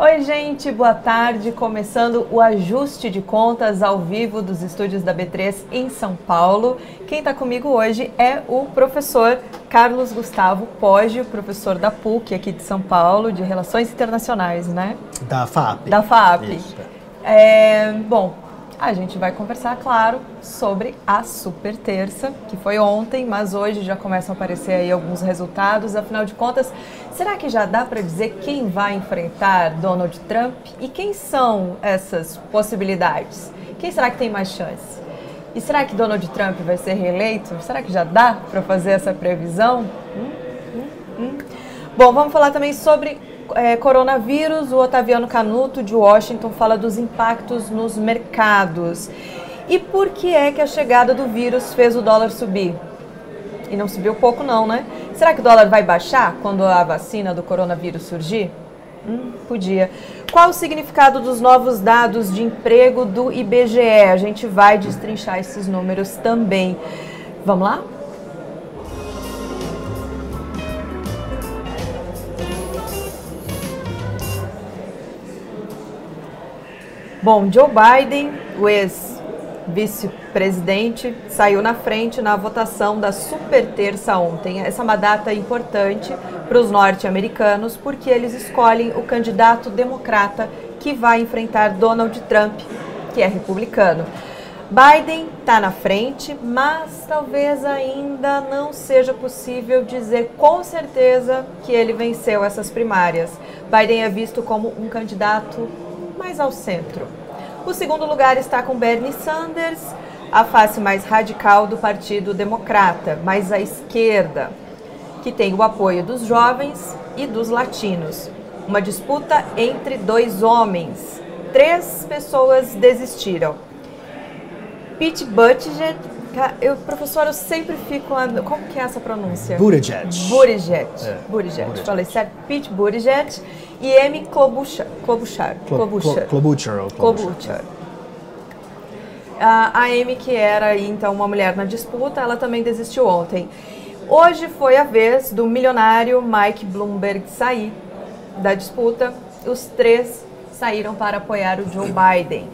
Oi, gente, boa tarde. Começando o ajuste de contas ao vivo dos estúdios da B3 em São Paulo. Quem está comigo hoje é o professor Carlos Gustavo Poggio, professor da PUC aqui de São Paulo, de Relações Internacionais, né? Da FAP. Da FAP. Isso. É, bom, a gente vai conversar, claro, sobre a Super Terça, que foi ontem, mas hoje já começam a aparecer aí alguns resultados. Afinal de contas, será que já dá para dizer quem vai enfrentar Donald Trump e quem são essas possibilidades? Quem será que tem mais chance? E será que Donald Trump vai ser reeleito? Será que já dá para fazer essa previsão? Hum, hum, hum. Bom, vamos falar também sobre é, coronavírus, o Otaviano Canuto, de Washington, fala dos impactos nos mercados. E por que é que a chegada do vírus fez o dólar subir? E não subiu pouco não, né? Será que o dólar vai baixar quando a vacina do coronavírus surgir? Hum, podia. Qual o significado dos novos dados de emprego do IBGE? A gente vai destrinchar esses números também. Vamos lá? Bom, Joe Biden, o ex-vice-presidente, saiu na frente na votação da super terça ontem. Essa é uma data importante para os norte-americanos porque eles escolhem o candidato democrata que vai enfrentar Donald Trump, que é republicano. Biden está na frente, mas talvez ainda não seja possível dizer com certeza que ele venceu essas primárias. Biden é visto como um candidato mais ao centro. O segundo lugar está com Bernie Sanders, a face mais radical do Partido Democrata, mais à esquerda, que tem o apoio dos jovens e dos latinos. Uma disputa entre dois homens. Três pessoas desistiram. Pete Buttigieg eu, professor, eu sempre fico. Como que é essa pronúncia? Buttigieg. Buttigieg. É. Buttigieg. Falei certo? Pete Buttigieg e Amy Klobuchar. Klobuchar. Klobuchar. Klobuchar. Klobuchar. A Amy, que era então uma mulher na disputa, ela também desistiu ontem. Hoje foi a vez do milionário Mike Bloomberg sair da disputa. Os três saíram para apoiar o Joe Biden.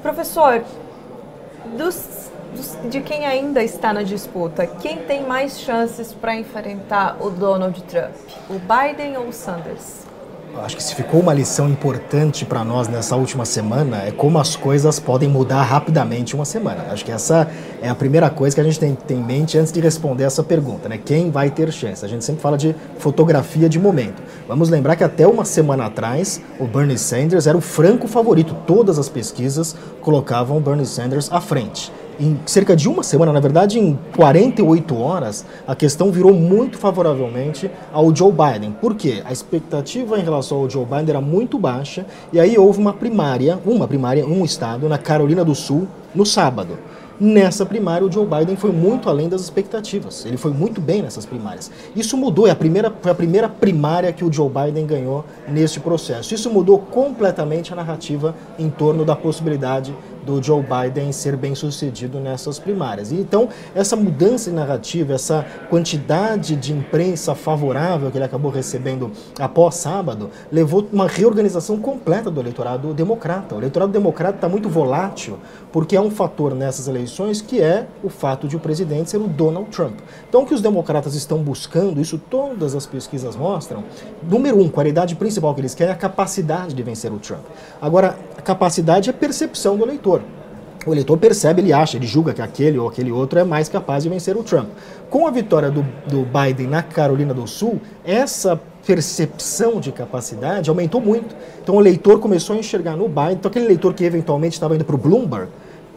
Professor, dos de quem ainda está na disputa, quem tem mais chances para enfrentar o Donald Trump? O Biden ou o Sanders? Acho que se ficou uma lição importante para nós nessa última semana é como as coisas podem mudar rapidamente uma semana. Acho que essa é a primeira coisa que a gente tem, tem em mente antes de responder essa pergunta, né? Quem vai ter chance? A gente sempre fala de fotografia de momento. Vamos lembrar que até uma semana atrás o Bernie Sanders era o franco favorito. Todas as pesquisas colocavam o Bernie Sanders à frente em cerca de uma semana, na verdade em 48 horas, a questão virou muito favoravelmente ao Joe Biden. Por quê? A expectativa em relação ao Joe Biden era muito baixa e aí houve uma primária, uma primária, um estado na Carolina do Sul no sábado. Nessa primária, o Joe Biden foi muito além das expectativas. Ele foi muito bem nessas primárias. Isso mudou, é a primeira, foi a primeira primária que o Joe Biden ganhou neste processo. Isso mudou completamente a narrativa em torno da possibilidade do Joe Biden ser bem sucedido nessas primárias. E, então, essa mudança de narrativa, essa quantidade de imprensa favorável que ele acabou recebendo após sábado, levou uma reorganização completa do eleitorado democrata. O eleitorado democrata está muito volátil, porque há um fator nessas eleições que é o fato de o presidente ser o Donald Trump. Então, o que os democratas estão buscando, isso todas as pesquisas mostram, número um, qualidade principal que eles querem é a capacidade de vencer o Trump. Agora, capacidade é percepção do eleitor. O eleitor percebe, ele acha, ele julga que aquele ou aquele outro é mais capaz de vencer o Trump. Com a vitória do, do Biden na Carolina do Sul, essa percepção de capacidade aumentou muito. Então o eleitor começou a enxergar no Biden, então aquele eleitor que eventualmente estava indo para o Bloomberg,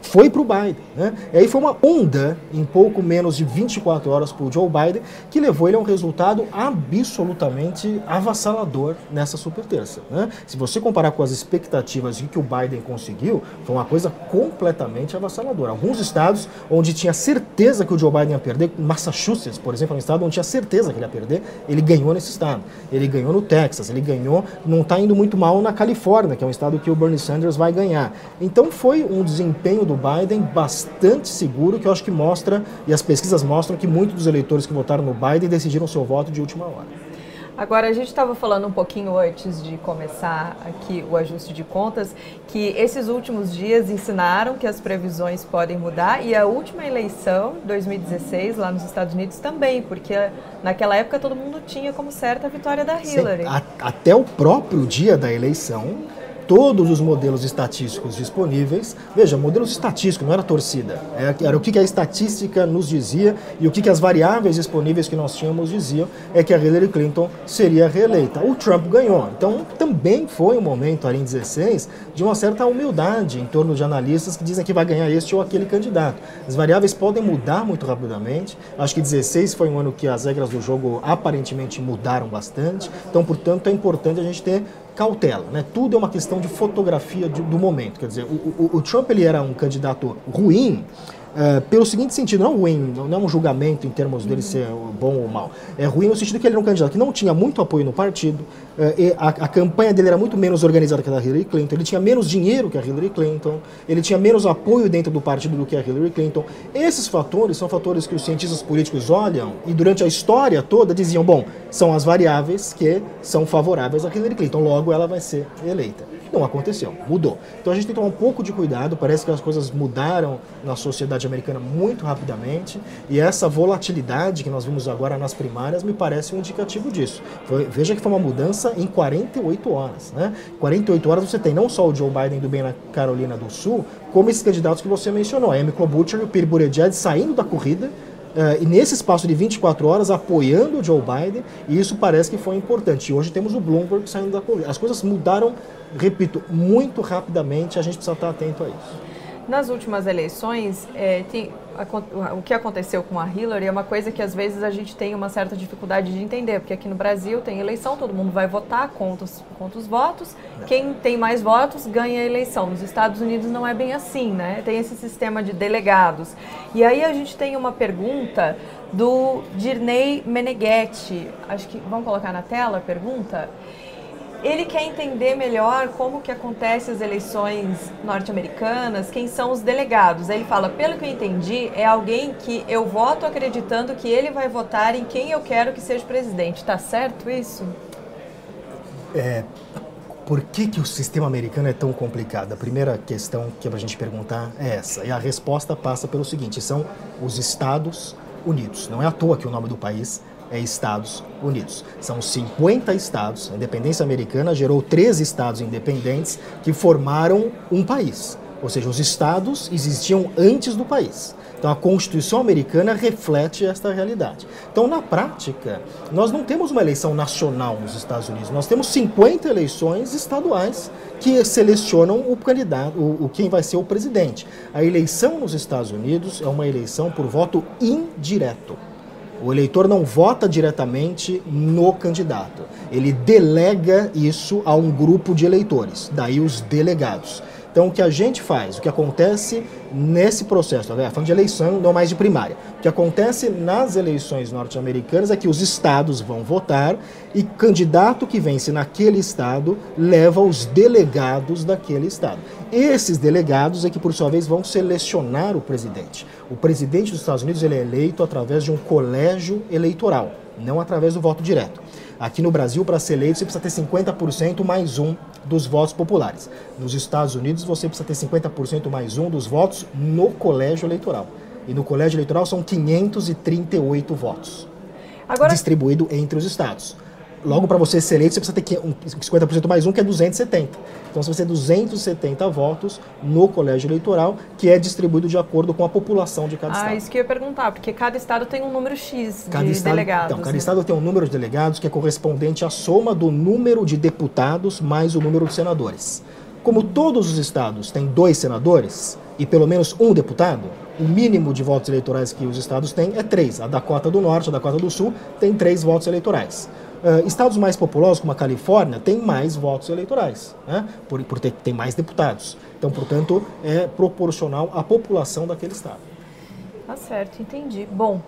foi para o Biden. Né? E aí foi uma onda em pouco menos de 24 horas para o Joe Biden que levou ele a um resultado absolutamente avassalador nessa super terça. Né? Se você comparar com as expectativas de que o Biden conseguiu, foi uma coisa completamente avassaladora. Alguns estados onde tinha certeza que o Joe Biden ia perder, Massachusetts, por exemplo, é um estado onde tinha certeza que ele ia perder, ele ganhou nesse estado. Ele ganhou no Texas, ele ganhou, não está indo muito mal na Califórnia, que é um estado que o Bernie Sanders vai ganhar. Então foi um desempenho do Biden bastante seguro, que eu acho que mostra, e as pesquisas mostram que muitos dos eleitores que votaram no Biden decidiram seu voto de última hora. Agora, a gente estava falando um pouquinho antes de começar aqui o ajuste de contas, que esses últimos dias ensinaram que as previsões podem mudar e a última eleição, 2016, lá nos Estados Unidos também, porque naquela época todo mundo tinha como certa a vitória da Hillary. Sim, até o próprio dia da eleição, todos os modelos estatísticos disponíveis. Veja, modelos estatísticos, não era torcida. É, era o que a estatística nos dizia e o que as variáveis disponíveis que nós tínhamos diziam é que a Hillary Clinton seria reeleita. O Trump ganhou. Então, também foi um momento ali em 16 de uma certa humildade em torno de analistas que dizem que vai ganhar este ou aquele candidato. As variáveis podem mudar muito rapidamente. Acho que 16 foi um ano que as regras do jogo aparentemente mudaram bastante. Então, portanto, é importante a gente ter cautela, né? Tudo é uma questão de fotografia de, do momento. Quer dizer, o, o, o Trump ele era um candidato ruim Uh, pelo seguinte sentido, não ruim, não é um julgamento em termos dele ser bom ou mal. É ruim no sentido que ele era um candidato que não tinha muito apoio no partido, uh, a, a, campanha dele era muito menos organizada que a da Hillary Clinton, ele tinha menos dinheiro que a Hillary Clinton, ele tinha menos apoio dentro do partido do que a Hillary Clinton. Esses fatores são fatores que os cientistas políticos olham e durante a história toda diziam, bom, são as variáveis que são favoráveis a Hillary Clinton, logo ela vai ser eleita. Não aconteceu, mudou. Então a gente tem que tomar um pouco de cuidado, parece que as coisas mudaram na sociedade americana muito rapidamente e essa volatilidade que nós vimos agora nas primárias me parece um indicativo disso. Foi, veja que foi uma mudança em 48 horas. Né? 48 horas você tem não só o Joe Biden do bem na Carolina do Sul, como esses candidatos que você mencionou, Amy Klobuchar e o Pete Buttigieg saindo da corrida Uh, e nesse espaço de 24 horas apoiando o Joe Biden, e isso parece que foi importante. E hoje temos o Bloomberg saindo da corrida. As coisas mudaram, repito, muito rapidamente, a gente precisa estar atento a isso. Nas últimas eleições, é, tem, a, o que aconteceu com a Hillary é uma coisa que às vezes a gente tem uma certa dificuldade de entender, porque aqui no Brasil tem eleição, todo mundo vai votar, conta os, conta os votos, quem tem mais votos ganha a eleição. Nos Estados Unidos não é bem assim, né? Tem esse sistema de delegados. E aí a gente tem uma pergunta do Dirney Meneghetti, acho que vamos colocar na tela a pergunta ele quer entender melhor como que acontecem as eleições norte-americanas, quem são os delegados. Aí ele fala, pelo que eu entendi, é alguém que eu voto acreditando que ele vai votar em quem eu quero que seja presidente. Tá certo isso? É, por que, que o sistema americano é tão complicado? A primeira questão que é para a gente perguntar é essa. E a resposta passa pelo seguinte: são os Estados Unidos. Não é à toa que o nome do país é Estados Unidos. São 50 estados. A independência americana gerou três estados independentes que formaram um país. Ou seja, os estados existiam antes do país. Então a Constituição americana reflete esta realidade. Então, na prática, nós não temos uma eleição nacional nos Estados Unidos, nós temos 50 eleições estaduais que selecionam o candidato, o quem vai ser o presidente. A eleição nos Estados Unidos é uma eleição por voto indireto. O eleitor não vota diretamente no candidato. Ele delega isso a um grupo de eleitores, daí os delegados. Então, o que a gente faz, o que acontece nesse processo, tá falando de eleição, não mais de primária. O que acontece nas eleições norte-americanas é que os estados vão votar e candidato que vence naquele estado leva os delegados daquele estado. Esses delegados é que, por sua vez, vão selecionar o presidente. O presidente dos Estados Unidos ele é eleito através de um colégio eleitoral, não através do voto direto. Aqui no Brasil, para ser eleito, você precisa ter 50% mais um dos votos populares. Nos Estados Unidos, você precisa ter 50% mais um dos votos no colégio eleitoral. E no colégio eleitoral são 538 votos. Agora... Distribuído entre os estados. Logo, para você ser eleito, você precisa ter 50% mais um, que é 270. Então, você vai ter 270 votos no colégio eleitoral, que é distribuído de acordo com a população de cada ah, estado. Ah, isso que eu ia perguntar, porque cada estado tem um número X cada de estado, delegados. Então, cada né? estado tem um número de delegados que é correspondente à soma do número de deputados mais o número de senadores. Como todos os estados têm dois senadores e pelo menos um deputado, o mínimo de votos eleitorais que os estados têm é três. A Dakota do Norte, a Dakota do Sul tem três votos eleitorais. Uh, estados mais populosos, como a Califórnia, têm mais votos eleitorais, né? por, por ter tem mais deputados. Então, portanto, é proporcional à população daquele estado. Tá certo, entendi. Bom,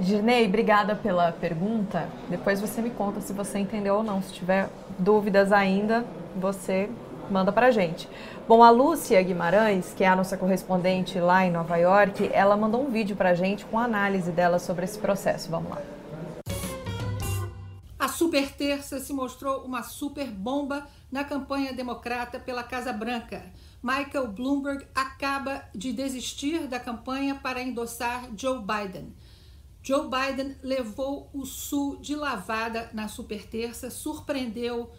Dirnei, obrigada pela pergunta. Depois você me conta se você entendeu ou não. Se tiver dúvidas ainda, você manda para gente. Bom, a Lúcia Guimarães, que é a nossa correspondente lá em Nova York, ela mandou um vídeo para gente com a análise dela sobre esse processo. Vamos lá. Super terça se mostrou uma super bomba na campanha democrata pela Casa Branca. Michael Bloomberg acaba de desistir da campanha para endossar Joe Biden. Joe Biden levou o Sul de lavada na super terça, surpreendeu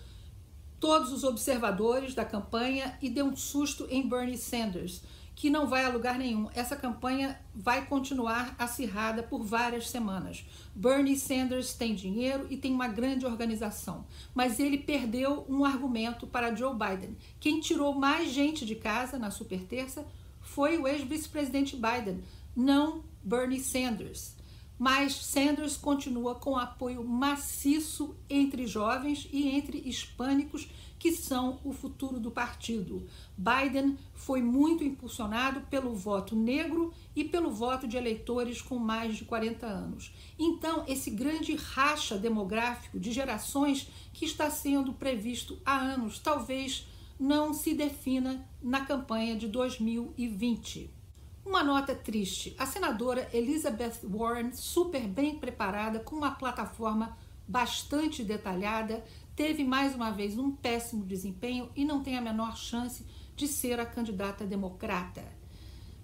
todos os observadores da campanha e deu um susto em Bernie Sanders que não vai a lugar nenhum. Essa campanha vai continuar acirrada por várias semanas. Bernie Sanders tem dinheiro e tem uma grande organização, mas ele perdeu um argumento para Joe Biden. Quem tirou mais gente de casa na super terça foi o ex-vice-presidente Biden, não Bernie Sanders. Mas Sanders continua com apoio maciço entre jovens e entre hispânicos que são o futuro do partido. Biden foi muito impulsionado pelo voto negro e pelo voto de eleitores com mais de 40 anos. Então, esse grande racha demográfico de gerações que está sendo previsto há anos, talvez não se defina na campanha de 2020. Uma nota triste: a senadora Elizabeth Warren, super bem preparada, com uma plataforma bastante detalhada, teve mais uma vez um péssimo desempenho e não tem a menor chance de ser a candidata democrata.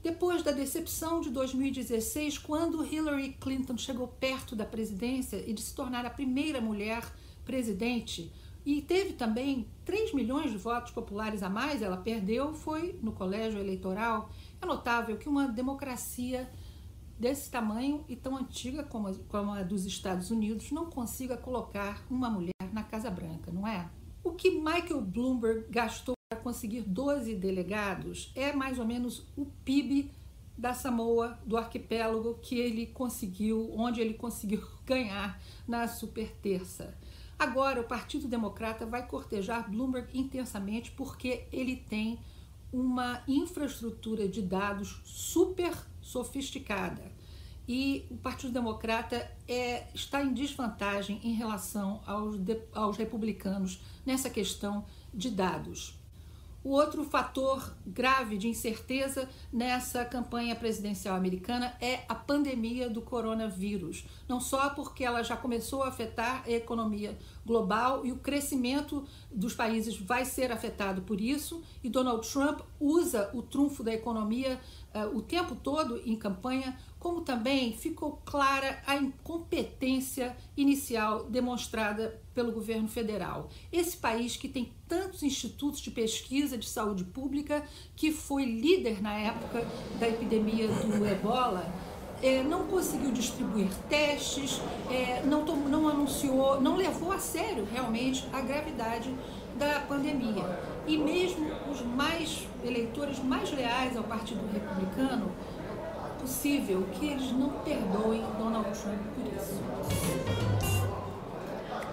Depois da decepção de 2016, quando Hillary Clinton chegou perto da presidência e de se tornar a primeira mulher presidente, e teve também 3 milhões de votos populares a mais, ela perdeu, foi no colégio eleitoral. É notável que uma democracia desse tamanho e tão antiga como a, como a dos Estados Unidos não consiga colocar uma mulher na Casa Branca, não é? O que Michael Bloomberg gastou para conseguir 12 delegados é mais ou menos o PIB da Samoa, do arquipélago que ele conseguiu, onde ele conseguiu ganhar na super terça. Agora, o Partido Democrata vai cortejar Bloomberg intensamente porque ele tem uma infraestrutura de dados super sofisticada e o Partido Democrata é, está em desvantagem em relação aos, de, aos republicanos nessa questão de dados. O outro fator grave de incerteza nessa campanha presidencial americana é a pandemia do coronavírus. Não só porque ela já começou a afetar a economia global e o crescimento dos países vai ser afetado por isso, e Donald Trump usa o trunfo da economia uh, o tempo todo em campanha como também ficou clara a incompetência inicial demonstrada pelo governo federal. Esse país que tem tantos institutos de pesquisa de saúde pública, que foi líder na época da epidemia do ebola, é, não conseguiu distribuir testes, é, não, não anunciou, não levou a sério realmente a gravidade da pandemia. E mesmo os mais eleitores mais leais ao Partido Republicano possível que eles não perdoem Donald Trump por isso.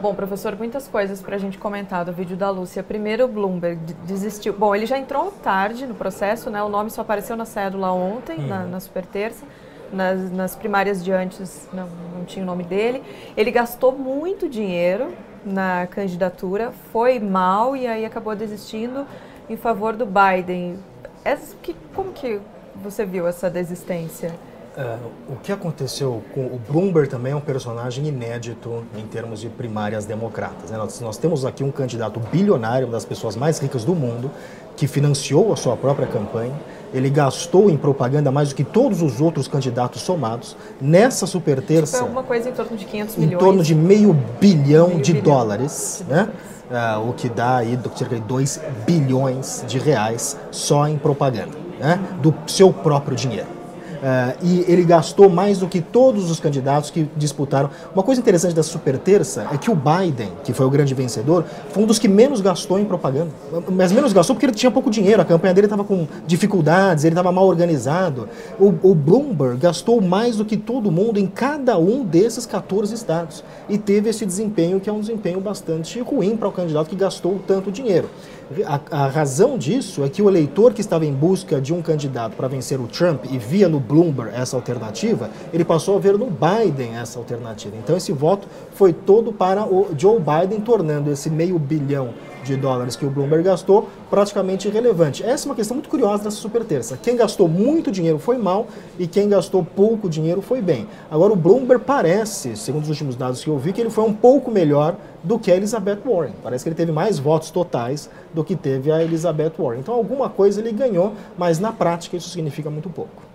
Bom, professor, muitas coisas para a gente comentar do vídeo da Lúcia. Primeiro, o Bloomberg desistiu. Bom, ele já entrou tarde no processo, né? O nome só apareceu na cédula ontem, hum. na, na super terça. Nas, nas, primárias de antes não, não tinha o nome dele. Ele gastou muito dinheiro na candidatura, foi mal e aí acabou desistindo em favor do Biden. Essa, que, como que você viu essa desistência? Uh, o que aconteceu com o Bloomberg também é um personagem inédito em termos de primárias democratas. Né? Nós, nós, temos aqui um candidato bilionário, uma das pessoas mais ricas do mundo, que financiou a sua própria campanha. Ele gastou em propaganda mais do que todos os outros candidatos somados. Nessa super terça. Foi alguma coisa em torno de 500 milhões. Em torno de meio bilhão meio de bilhão dólares, né? Uh, o que dá aí cerca de 2 bilhões de reais só em propaganda né, do seu próprio dinheiro. Uh, e ele gastou mais do que todos os candidatos que disputaram. Uma coisa interessante da super terça é que o Biden, que foi o grande vencedor, foi um dos que menos gastou em propaganda. Mas menos gastou porque ele tinha pouco dinheiro, a campanha dele estava com dificuldades, ele estava mal organizado. O, o, Bloomberg gastou mais do que todo mundo em cada um desses 14 estados e teve esse desempenho que é um desempenho bastante ruim para o candidato que gastou tanto dinheiro. A, a, razão disso é que o eleitor que estava em busca de um candidato para vencer o Trump e via no Bloomberg essa alternativa, ele passou a ver no Biden essa alternativa. Então esse voto foi todo para o Joe Biden, tornando esse meio bilhão de dólares que o Bloomberg gastou, praticamente irrelevante. Essa é uma questão muito curiosa dessa super terça. Quem gastou muito dinheiro foi mal e quem gastou pouco dinheiro foi bem. Agora, o Bloomberg parece, segundo os últimos dados que eu vi, que ele foi um pouco melhor do que a Elizabeth Warren. Parece que ele teve mais votos totais do que teve a Elizabeth Warren. Então, alguma coisa ele ganhou, mas na prática isso significa muito pouco.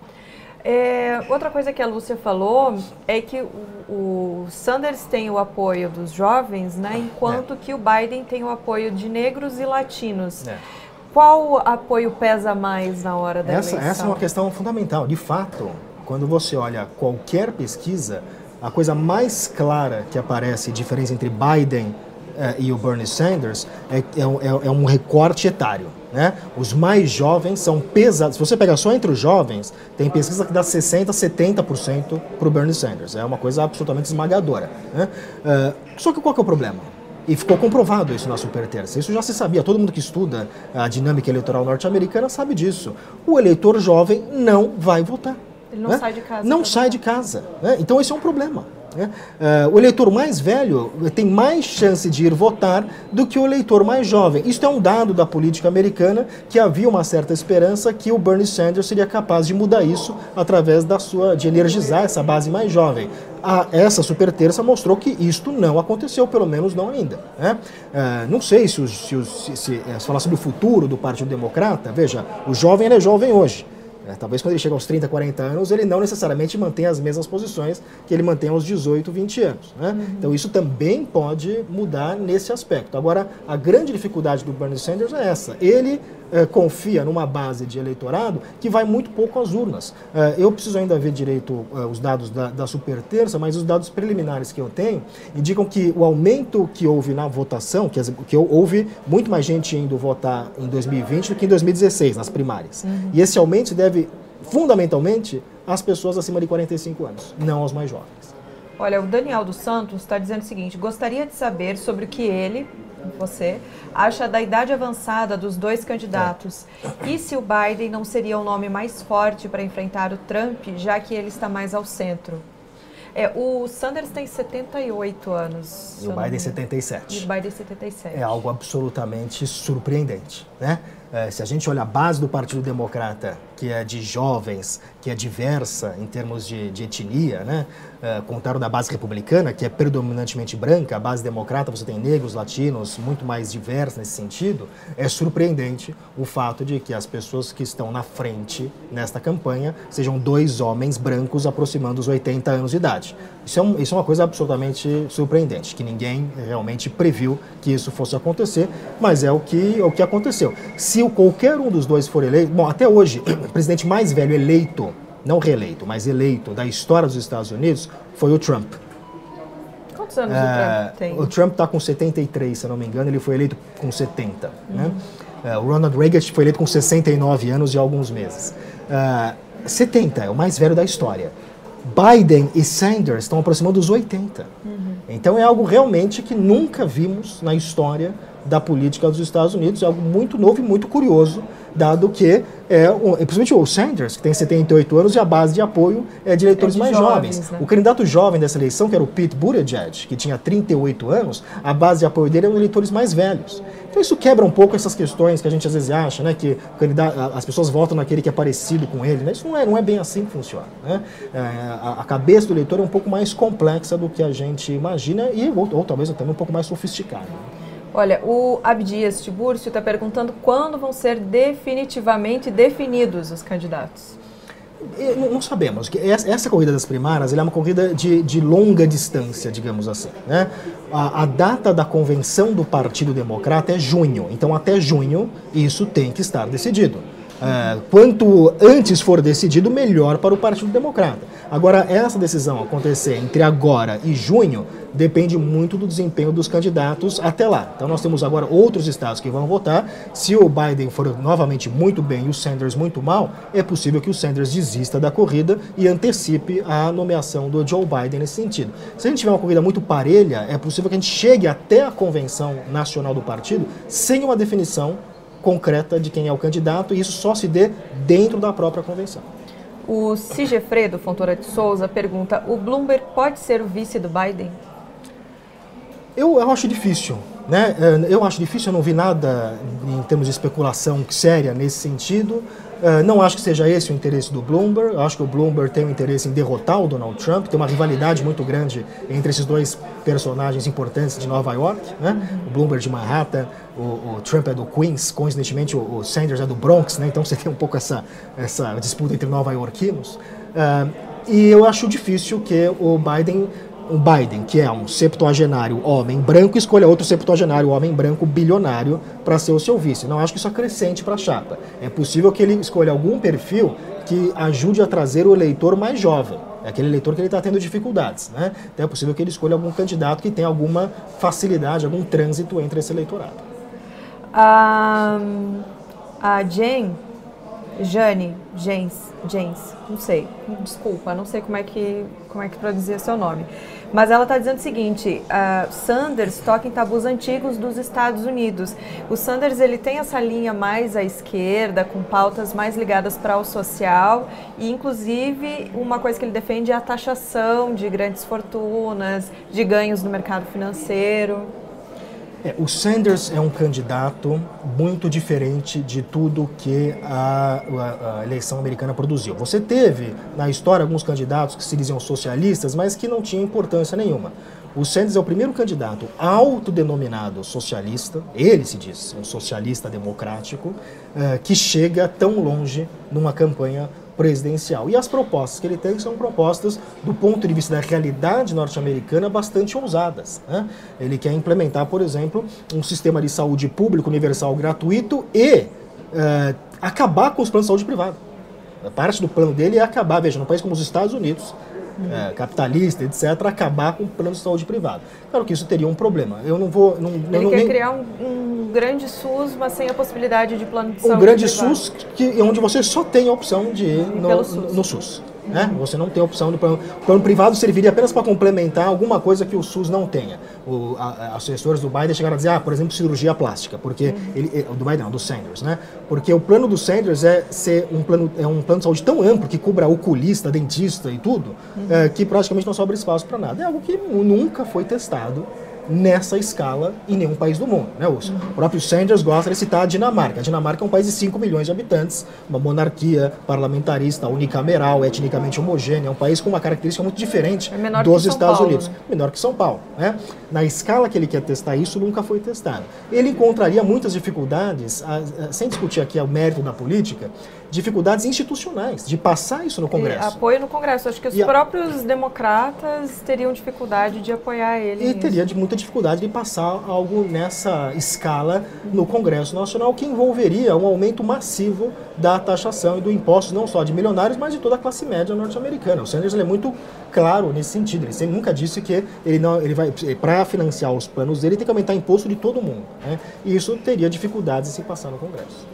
É, outra coisa que a Lúcia falou é que o, o, Sanders tem o apoio dos jovens, né, enquanto é. que o Biden tem o apoio de negros e latinos. É. Qual apoio pesa mais na hora da essa, eleição? Essa é uma questão fundamental. De fato, quando você olha qualquer pesquisa, a coisa mais clara que aparece, diferença entre Biden eh, e o Bernie Sanders, é, é, é, é um recorte etário. Né? Os mais jovens são pesados. Se você pegar só entre os jovens, tem pesquisa que dá 60%, 70% para o Bernie Sanders. É uma coisa absolutamente esmagadora. Né? Uh, só que qual que é o problema? E ficou comprovado isso na Super Terça. Isso já se sabia. Todo mundo que estuda a dinâmica eleitoral norte-americana sabe disso. O eleitor jovem não vai votar. Ele não né? sai de casa. Não sai de casa. Né? Então esse é um problema. Né? Uh, o eleitor mais velho tem mais chance de ir votar do que o eleitor mais jovem. Isso é um dado da política americana que havia uma certa esperança que o Bernie Sanders seria capaz de mudar isso através da sua de energizar essa base mais jovem. A, essa super terça mostrou que isto não aconteceu, pelo menos não ainda. Né? Uh, não sei se, os, se, os, se, se, eh, se falar sobre o futuro do Partido Democrata, veja, o jovem é jovem hoje. É, talvez quando ele chega aos 30, 40 anos, ele não necessariamente mantém as mesmas posições que ele mantém aos 18, 20 anos. Né? Uhum. Então isso também pode mudar nesse aspecto. Agora, a grande dificuldade do Bernie Sanders é essa. Ele é, confia numa base de eleitorado que vai muito pouco às urnas. É, eu preciso ainda ver direito é, os dados da, da super terça, mas os dados preliminares que eu tenho indicam que o aumento que houve na votação, que, que houve muito mais gente indo votar em 2020 do que em 2016, nas primárias. Uhum. E esse aumento se deve fundamentalmente às pessoas acima de 45 anos, não aos mais jovens. Olha, o Daniel dos Santos está dizendo o seguinte: gostaria de saber sobre o que ele, você, acha da idade avançada dos dois candidatos é. e se o Biden não seria o nome mais forte para enfrentar o Trump, já que ele está mais ao centro. É, o Sanders tem 78 anos. E o Biden 77. E o Biden 77. É algo absolutamente surpreendente, né? É, se a gente olha a base do Partido Democrata, que é de jovens, que é diversa em termos de, de etnia, né? É, contrário da base republicana, que é predominantemente branca, a base democrata você tem negros, latinos, muito mais diversa nesse sentido, é surpreendente o fato de que as pessoas que estão na frente nesta campanha sejam dois homens brancos aproximando os 80 anos de idade. Isso é, um, isso é uma coisa absolutamente surpreendente, que ninguém realmente previu que isso fosse acontecer, mas é o que, é o que aconteceu. Se qualquer um dos dois for eleito, bom, até hoje, o presidente mais velho eleito, não reeleito, mas eleito da história dos Estados Unidos foi o Trump. Quantos anos é, o Trump tem? O Trump está com 73, se eu não me engano, ele foi eleito com 70. Uhum. Né? É, o Ronald Reagan foi eleito com 69 anos e alguns meses. É, 70 é o mais velho da história. Biden e Sanders estão aproximando dos 80. Uhum. Então é algo realmente que nunca vimos na história da política dos Estados Unidos, é algo muito novo e muito curioso, dado que é, principalmente o Sanders, que tem 78 anos, e a base de apoio é de eleitores é de mais jovens. jovens. Né? O candidato jovem dessa eleição, que era o Pete Buttigieg, que tinha 38 anos, a base de apoio dele eram eleitores mais velhos. Então isso quebra um pouco essas questões que a gente às vezes acha, né, que as pessoas votam naquele que é parecido com ele. Né? Isso não é, não é bem assim que funciona. Né? É, a, a, cabeça do eleitor é um pouco mais complexa do que a gente imagina e ou, ou talvez até um pouco mais sofisticada. Olha, o Abdias Tiburcio está perguntando quando vão ser definitivamente definidos os candidatos. Não sabemos. Essa corrida das primárias é uma corrida de, de longa distância, digamos assim. Né? A, a, data da convenção do Partido Democrata é junho. Então, até junho, isso tem que estar decidido. É, quanto antes for decidido, melhor para o Partido Democrata. Agora, essa decisão acontecer entre agora e junho depende muito do desempenho dos candidatos até lá. Então, nós temos agora outros estados que vão votar. Se o Biden for novamente muito bem e o Sanders muito mal, é possível que o Sanders desista da corrida e antecipe a nomeação do Joe Biden nesse sentido. Se a gente tiver uma corrida muito parelha, é possível que a gente chegue até a convenção nacional do partido sem uma definição concreta de quem é o candidato, e isso só se dê dentro da própria convenção. O Sigefredo Fontoura de Souza pergunta: o Bloomberg pode ser o vice do Biden? Eu, eu acho difícil. Né? Eu acho difícil, eu não vi nada em termos de especulação séria nesse sentido. Não acho que seja esse o interesse do Bloomberg. Eu acho que o Bloomberg tem o interesse em derrotar o Donald Trump. Tem uma rivalidade muito grande entre esses dois personagens importantes de Nova York. Né? O Bloomberg de Manhattan, o, o, Trump é do Queens, coincidentemente o, o, Sanders é do Bronx. Né? Então você tem um pouco essa, essa disputa entre nova-iorquinos. Uh, e eu acho difícil que o Biden o Biden, que é um septuagenário homem branco, escolha outro septuagenário homem branco bilionário para ser o seu vice. Não acho que isso acrescente para a chapa. É possível que ele escolha algum perfil que ajude a trazer o eleitor mais jovem. É aquele eleitor que ele está tendo dificuldades. Né? Então é possível que ele escolha algum candidato que tenha alguma facilidade, algum trânsito entre esse eleitorado. Um, a Jane, Jane, Jens, Jens, não sei, desculpa, não sei como é que, como é que traduzia seu nome. Mas ela está dizendo o seguinte: uh, Sanders toca em tabus antigos dos Estados Unidos. O Sanders ele tem essa linha mais à esquerda, com pautas mais ligadas para o social e, inclusive, uma coisa que ele defende é a taxação de grandes fortunas, de ganhos no mercado financeiro. É, o Sanders é um candidato muito diferente de tudo que a, a, a, eleição americana produziu. Você teve na história alguns candidatos que se diziam socialistas, mas que não tinham importância nenhuma. O Sanders é o primeiro candidato autodenominado socialista, ele se diz um socialista democrático, uh, que chega tão longe numa campanha presidencial. E as propostas que ele tem são propostas, do ponto de vista da realidade norte-americana, bastante ousadas. Né? Ele quer implementar, por exemplo, um sistema de saúde público universal gratuito e uh, acabar com os planos de saúde privado. A parte do plano dele é acabar, veja, num país como os Estados Unidos, é, capitalista, etc., acabar com o plano de saúde privado. Claro que isso teria um problema. Eu não vou. Não, Ele não, quer nem... criar um, um, grande SUS, mas sem a possibilidade de plano de um saúde. Um grande privado. SUS que, onde você só tem a opção de ir no, SUS. no SUS. Né? Você não tem opção de plano. O plano privado serviria apenas para complementar alguma coisa que o SUS não tenha. O, a, a, assessores do Biden chegaram a dizer, ah, por exemplo, cirurgia plástica, porque uhum. ele, do Biden não, do Sanders, né? Porque o plano do Sanders é ser um plano, é um plano de saúde tão amplo que cubra oculista, dentista e tudo, uhum. é, que praticamente não sobra espaço para nada. É algo que nunca foi testado nessa escala em nenhum país do mundo. Né? O próprio Sanders gosta de citar a Dinamarca. A Dinamarca é um país de 5 milhões de habitantes, uma monarquia parlamentarista, unicameral, etnicamente homogênea, é um país com uma característica muito diferente é dos Estados Paulo, Unidos. Né? Menor que São Paulo. Né? Na escala que ele quer testar isso, nunca foi testado. Ele encontraria muitas dificuldades, sem discutir aqui o mérito da política, dificuldades institucionais de passar isso no Congresso. E apoio no Congresso. Acho que os e próprios a... democratas teriam dificuldade de apoiar ele. E nisso. teria de muita dificuldade de passar algo nessa escala no Congresso Nacional, que envolveria um aumento massivo da taxação e do imposto, não só de milionários, mas de toda a classe média norte-americana. O Sanders é muito claro nesse sentido. Ele nunca disse que ele não, ele vai para financiar os planos dele tem que aumentar imposto de todo mundo. Né? E isso teria dificuldades em se passar no Congresso.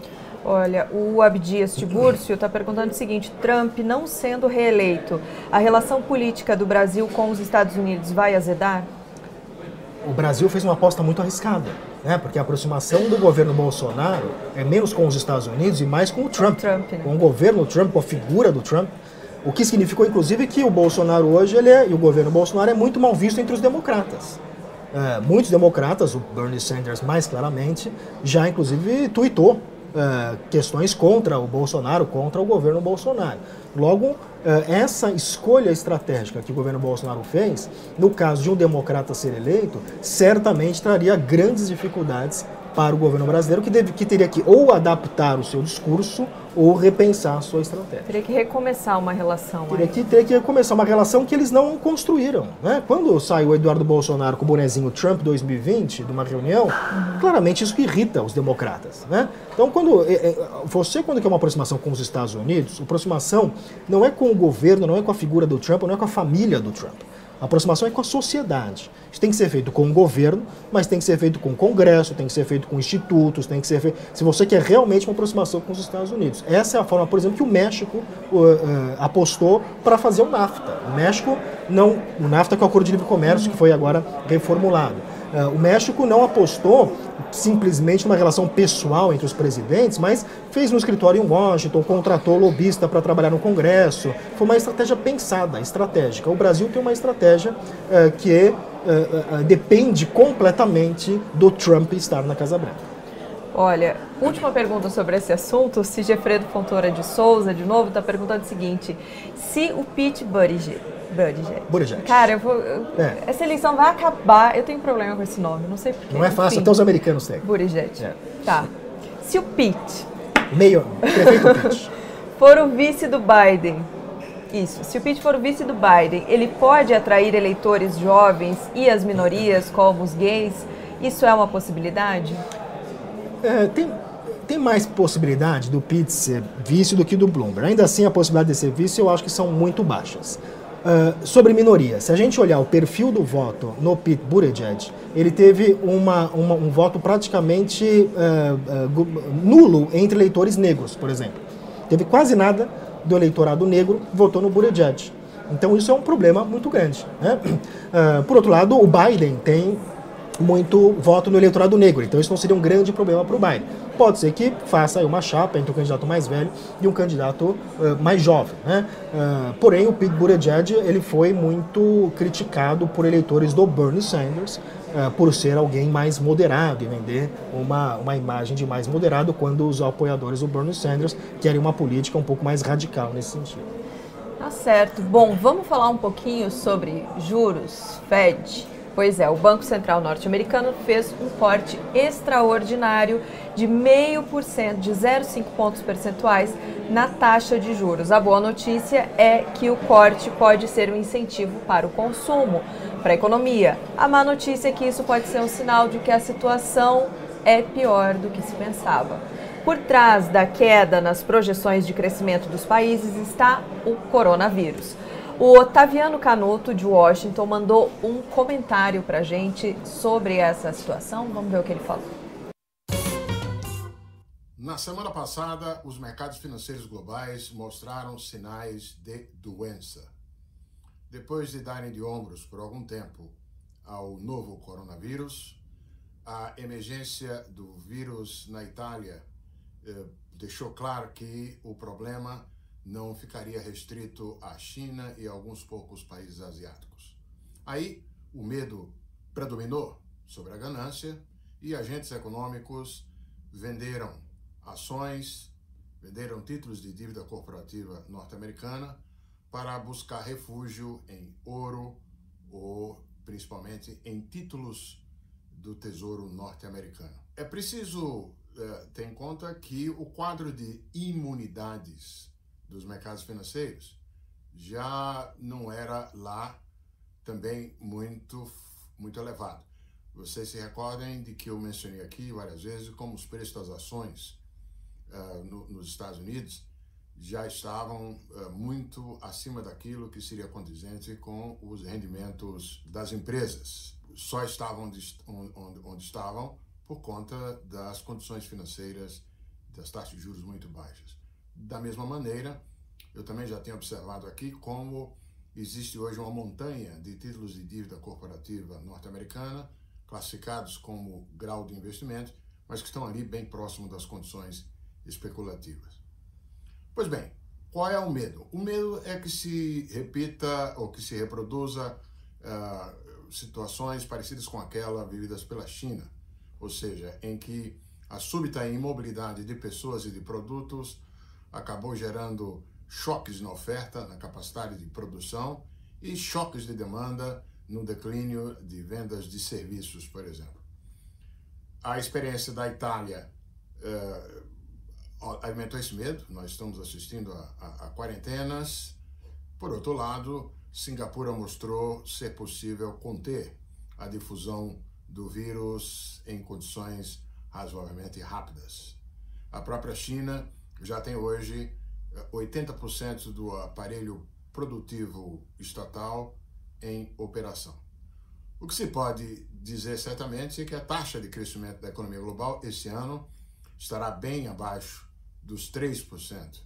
Olha, o Abdias Tibúrcio está perguntando o seguinte: Trump não sendo reeleito, a relação política do Brasil com os Estados Unidos vai azedar? O Brasil fez uma aposta muito arriscada, né? Porque a aproximação do governo Bolsonaro é menos com os Estados Unidos e mais com o Trump, Trump né? com o governo Trump, com a figura do Trump. O que significou, inclusive, que o Bolsonaro hoje ele é, e o governo Bolsonaro é muito mal visto entre os democratas. É, muitos democratas, o Bernie Sanders mais claramente, já inclusive tuitou uh, questões contra o Bolsonaro, contra o governo Bolsonaro. Logo, uh, essa escolha estratégica que o governo Bolsonaro fez, no caso de um democrata ser eleito, certamente traria grandes dificuldades para o governo brasileiro, que, deve, que teria que ou adaptar o seu discurso ou repensar a sua estratégia. Teria que recomeçar uma relação. Teria que, teria que recomeçar uma relação que eles não construíram. Né? Quando saiu o Eduardo Bolsonaro com o bonezinho Trump 2020, de uma reunião, uhum. claramente isso irrita os democratas. Né? Então, quando é, é, você quando quer uma aproximação com os Estados Unidos, a aproximação não é com o governo, não é com a figura do Trump, não é com a família do Trump. A aproximação é com a sociedade. Isso tem que ser feito com o governo, mas tem que ser feito com o Congresso, tem que ser feito com institutos, tem que ser feito. Se você quer realmente uma aproximação com os Estados Unidos. Essa é a forma, por exemplo, que o México uh, uh, apostou para fazer o NAFTA. O México não. O NAFTA que é o Acordo de Livre Comércio, que foi agora reformulado. Uh, o México não apostou simplesmente uma relação pessoal entre os presidentes, mas fez um escritório em Washington, contratou lobista para trabalhar no Congresso. Foi uma estratégia pensada, estratégica. O Brasil tem uma estratégia uh, que uh, uh, depende completamente do Trump estar na Casa Branca. Olha, última pergunta sobre esse assunto. O Sigefredo Fontoura de Souza, de novo, está perguntando o seguinte: se o Pete Buttigieg Buttigieg. Buttigieg. Cara, eu vou. Eu, é. Essa eleição vai acabar. Eu tenho problema com esse nome, não sei porquê. Não é fácil, Enfim. até os americanos têm. Buttigieg. É. Tá. Se o Pete. Meio. Prefeito Pete. for o vice do Biden. Isso. Se o Pete for o vice do Biden, ele pode atrair eleitores jovens e as minorias, como os gays. Isso é uma possibilidade? É, tem, tem mais possibilidade do Pete ser vice do que do Bloomberg. Ainda assim, a possibilidade de ser vice eu acho que são muito baixas. Uh, sobre minorias, se a gente olhar o perfil do voto no Pete Buttigieg, ele teve uma, uma um voto praticamente uh, uh, nulo entre eleitores negros, por exemplo. Teve quase nada do eleitorado negro que votou no Buttigieg. Então isso é um problema muito grande. Né? por outro lado, o Biden tem muito voto no eleitorado negro, então isso não seria um grande problema para o Biden. Pode ser que faça uma chapa entre um candidato mais velho e um candidato uh, mais jovem. Né? Uh, porém, o Pete Buttigieg ele foi muito criticado por eleitores do Bernie Sanders uh, por ser alguém mais moderado e vender uma, uma imagem de mais moderado quando os apoiadores do Bernie Sanders querem uma política um pouco mais radical nesse sentido. Tá certo. Bom, vamos falar um pouquinho sobre juros, Fed. Pois é, o Banco Central norte-americano fez um corte extraordinário de 0,5%, de 0,5 pontos percentuais na taxa de juros. A boa notícia é que o corte pode ser um incentivo para o consumo, para a economia. A má notícia é que isso pode ser um sinal de que a situação é pior do que se pensava. Por trás da queda nas projeções de crescimento dos países está o coronavírus. O Otaviano Canuto, de Washington, mandou um comentário para a gente sobre essa situação. Vamos ver o que ele falou. Na semana passada, os mercados financeiros globais mostraram sinais de doença. Depois de darem de ombros por algum tempo ao novo coronavírus, a emergência do vírus na Itália eh, deixou claro que o problema não ficaria restrito à China e a alguns poucos países asiáticos. Aí o medo predominou sobre a ganância e agentes econômicos venderam ações, venderam títulos de dívida corporativa norte-americana para buscar refúgio em ouro ou principalmente em títulos do Tesouro norte-americano. É preciso uh, ter em conta que o quadro de imunidades dos mercados financeiros já não era lá também muito, muito elevado. Vocês se recordem de que eu mencionei aqui várias vezes como os preços das ações uh, no, nos Estados Unidos já estavam uh, muito acima daquilo que seria condizente com os rendimentos das empresas. Só estavam onde, onde, onde estavam por conta das condições financeiras das taxas de juros muito baixas. Da mesma maneira, eu também já tenho observado aqui como existe hoje uma montanha de títulos de dívida corporativa norte-americana, classificados como grau de investimento, mas que estão ali bem próximo das condições especulativas. Pois bem, qual é o medo? O medo é que se repita ou que se reproduza uh, situações parecidas com aquela vividas pela China, ou seja, em que a súbita imobilidade de pessoas e de produtos acabou gerando choques na oferta, na capacidade de produção e choques de demanda no declínio de vendas de serviços, por exemplo. A experiência da Itália uh, alimentou esse medo, nós estamos assistindo a, a, a quarentenas. Por outro lado, Singapura mostrou ser possível conter a difusão do vírus em condições razoavelmente rápidas. A própria China já tem hoje 80% do aparelho produtivo estatal em operação. O que se pode dizer certamente é que a taxa de crescimento da economia global esse ano estará bem abaixo dos 3%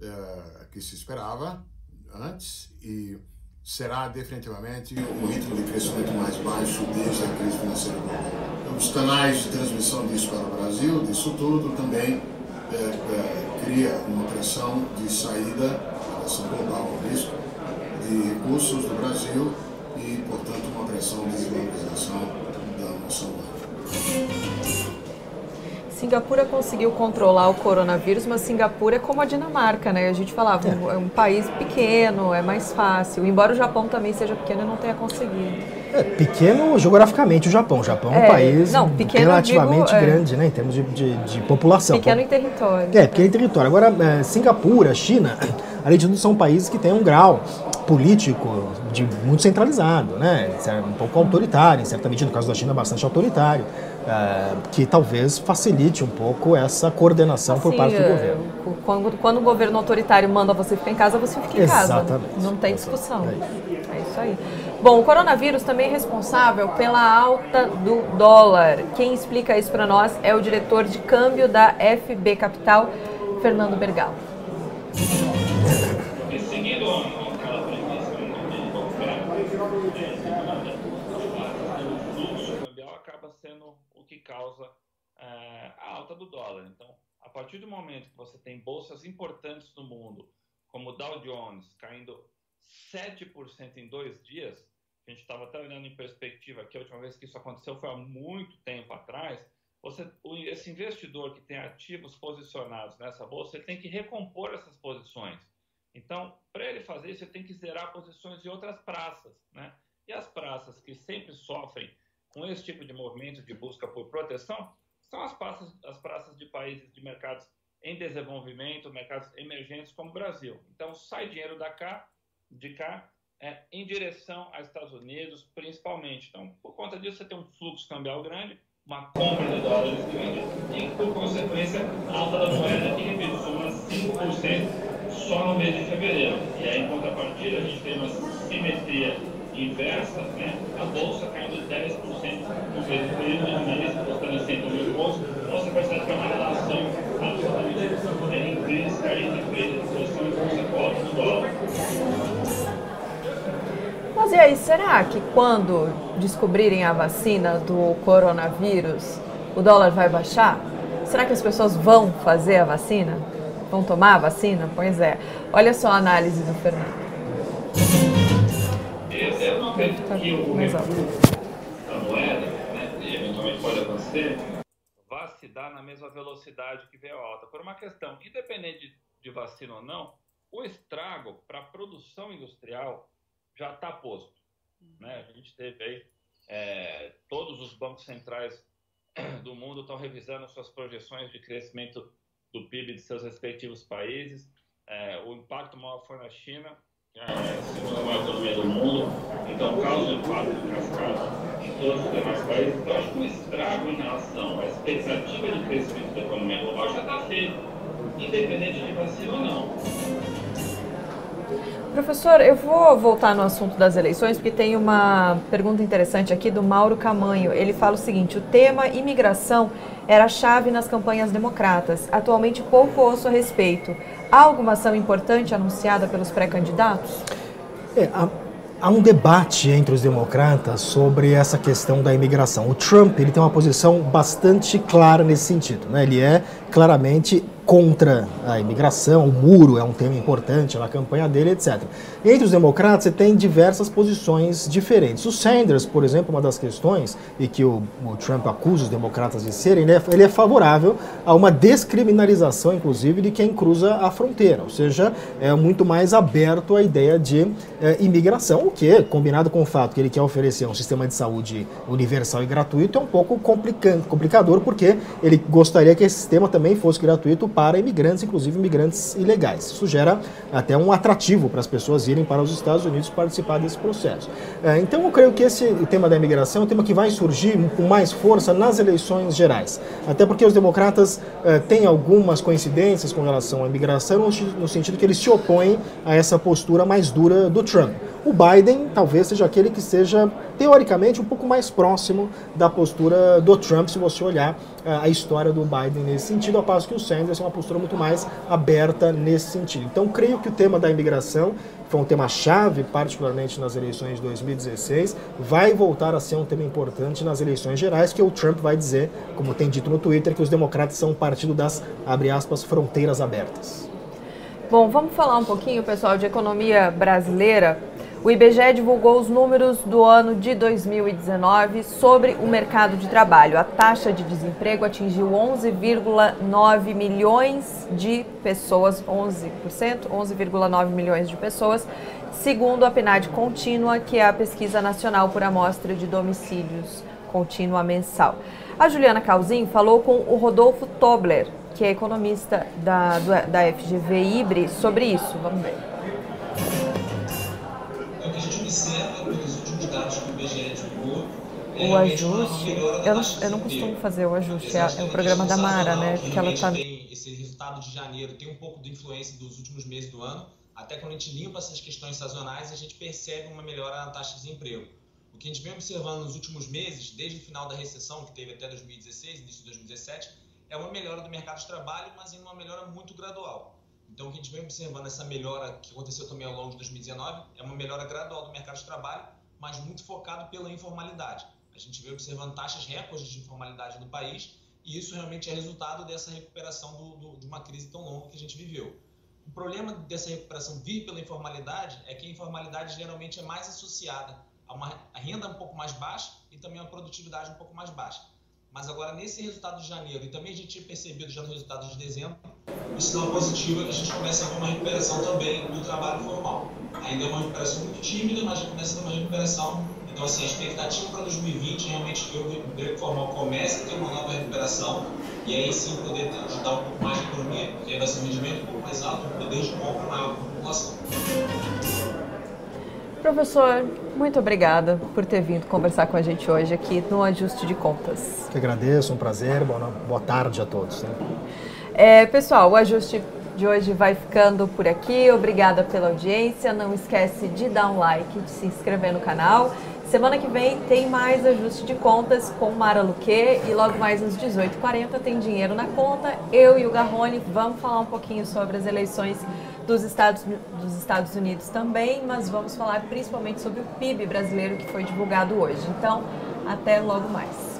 eh, que se esperava antes e será definitivamente um ritmo de crescimento mais baixo desde a crise financeira global. Os canais de transmissão disso para o Brasil, disso tudo, também é, é, cria uma pressão de saída, pressão global risco, de recursos do Brasil e, portanto, uma pressão de desvalorização da nossa moeda. Singapura conseguiu controlar o coronavírus, mas Singapura é como a Dinamarca, né? A gente falava, é. é um país pequeno, é mais fácil. Embora o Japão também seja pequeno e não tenha conseguido. É, pequeno geograficamente o Japão. O Japão é, um país não, pequeno, relativamente digo, é. grande, né? Em termos de, de, de, população. Pequeno em território. É, pequeno em território. Agora, é, Singapura, China, além de tudo, são países que têm um grau político de muito centralizado, né? É um pouco autoritário, certamente no caso da China bastante autoritário, uh, que talvez facilite um pouco essa coordenação assim, por parte do é, governo. Quando, quando o governo autoritário manda você ficar em casa, você fica em Exatamente. casa. Não tem discussão. É isso aí. Bom, o coronavírus também é responsável pela alta do dólar. Quem explica isso para nós é o diretor de câmbio da FB Capital, Fernando Bergal. causa é, a alta do dólar. Então, a partir do momento que você tem bolsas importantes no mundo, como o Dow Jones caindo 7% em dois dias, a gente estava até olhando em perspectiva que a última vez que isso aconteceu foi há muito tempo atrás. Você, esse investidor que tem ativos posicionados nessa bolsa, ele tem que recompor essas posições. Então, para ele fazer isso, ele tem que zerar posições em outras praças, né? E as praças que sempre sofrem com esse tipo de movimento de busca por proteção são as praças, as praças de países de mercados em desenvolvimento, mercados emergentes como o Brasil. Então, sai dinheiro da cá, de cá é, em direção aos Estados Unidos, principalmente. Então, por conta disso, você tem um fluxo cambial grande, uma compra de dólares grande e, por consequência, a alta da moeda que, repito, umas 5% só no mês de fevereiro. E aí, em contrapartida, a gente tem uma simetria inversa, né? a bolsa caindo 10% no período de mês, custando 100 mil pontos. Então você percebe que é uma relação absolutamente intrínseca entre preço de posição e cobre do dólar. Mas e aí, será que quando descobrirem a vacina do coronavírus, o dólar vai baixar? Será que as pessoas vão fazer a vacina? Vão tomar a vacina? Pois é. Olha só a análise do Fernando que o recurso da moeda, né, eventualmente pode acontecer, vá se dar na mesma velocidade que veio a alta. Por uma questão, independente de, de vacina ou não, o estrago para a produção industrial já está posto. Né? A gente teve aí, é, todos os bancos centrais do mundo estão revisando suas projeções de crescimento do PIB de seus respectivos países. É, o impacto maior foi na China, a segunda maior economia do mundo, então causa impacto de cascata em todos os demais países. Então, acho que o estrago em relação à expectativa de crescimento da economia global já está feito, independente de vacina ou não. Professor, eu vou voltar no assunto das eleições, porque tem uma pergunta interessante aqui do Mauro Camanho. Ele fala o seguinte: o tema imigração era chave nas campanhas democratas. Atualmente, pouco ouço a respeito. Há alguma ação importante anunciada pelos pré-candidatos? É, há, há, um debate entre os democratas sobre essa questão da imigração. O Trump ele tem uma posição bastante clara nesse sentido. Né? Ele é claramente contra a imigração, o muro é um tema importante na campanha dele, etc. Entre os democratas, você tem diversas posições diferentes. O Sanders, por exemplo, uma das questões, e que o, o Trump acusa os democratas de serem, ele é, ele é, favorável a uma descriminalização, inclusive, de quem cruza a fronteira, ou seja, é muito mais aberto à ideia de é, imigração, o que, combinado com o fato que ele quer oferecer um sistema de saúde universal e gratuito, é um pouco complicador, porque ele gostaria que esse sistema também fosse gratuito para imigrantes, inclusive imigrantes ilegais. Isso gera até um atrativo para as pessoas irem para os Estados Unidos participar desse processo. É, então eu creio que esse tema da imigração é um tema que vai surgir com mais força nas eleições gerais. Até porque os democratas é, têm algumas coincidências com relação à imigração, no sentido que eles se opõem a essa postura mais dura do Trump. O Biden talvez seja aquele que seja, teoricamente, um pouco mais próximo da postura do Trump, se você olhar uh, a história do Biden nesse sentido, ao passo que o Sanders é uma postura muito mais aberta nesse sentido. Então, creio que o tema da imigração foi um tema chave, particularmente nas eleições de 2016, vai voltar a ser um tema importante nas eleições gerais, que o Trump vai dizer, como tem dito no Twitter, que os democratas são um partido das, abre aspas, fronteiras abertas. Bom, vamos falar um pouquinho, pessoal, de economia brasileira. O IBGE divulgou os números do ano de 2019 sobre o mercado de trabalho. A taxa de desemprego atingiu 11,9 milhões de pessoas, 11%, 11,9 milhões de pessoas, segundo a PNAD contínua, que é a pesquisa nacional por amostra de domicílios contínua mensal. A Juliana Calzin falou com o Rodolfo Tobler, que é economista da, da FGV Ibre, sobre isso. Vamos ver. O ajuste, eu não, eu não costumo fazer o ajuste, é, é o programa da Mara, né? Que ela tá... Tem esse resultado de janeiro tem um pouco de influência dos últimos meses do ano, até quando a gente limpa essas questões sazonais, a gente percebe uma melhora na taxa de desemprego. O que a gente vem observando nos últimos meses, desde o final da recessão, que teve até 2016, início de 2017, é uma melhora do mercado de trabalho, mas em uma melhora muito gradual. Então, o que a gente vem observando, essa melhora que aconteceu também ao longo de 2019, é uma melhora gradual do mercado de trabalho, mas muito focado pela informalidade. A gente vem observando taxas recordes de informalidade no país e isso realmente é resultado dessa recuperação do, do, de uma crise tão longa que a gente viveu. O problema dessa recuperação vir pela informalidade é que a informalidade geralmente é mais associada a uma a renda um pouco mais baixa e também a uma produtividade um pouco mais baixa. Mas agora, nesse resultado de janeiro, e também a gente tinha percebido já no resultado de dezembro, o sinal positivo é que a gente começa a ver uma recuperação também do trabalho formal. Ainda é uma recuperação muito tímida, mas já começa a ter uma recuperação então, assim, a expectativa para 2020 realmente que o emprego formal comece a ter uma nova recuperação e aí sim poder ajudar um pouco mais a economia, porque aí vai ser um rendimento um pouco mais alto, um poder de compra maior para a população. Professor, muito obrigada por ter vindo conversar com a gente hoje aqui no Ajuste de Contas. Que agradeço, um prazer, boa, boa tarde a todos. Né? É, pessoal, o Ajuste de hoje vai ficando por aqui. Obrigada pela audiência. Não esquece de dar um like, de se inscrever no canal Semana que vem tem mais ajuste de contas com Mara Luque e logo mais às 18h40 tem dinheiro na conta. Eu e o Garrone vamos falar um pouquinho sobre as eleições dos Estados, dos Estados Unidos também, mas vamos falar principalmente sobre o PIB brasileiro que foi divulgado hoje. Então, até logo mais.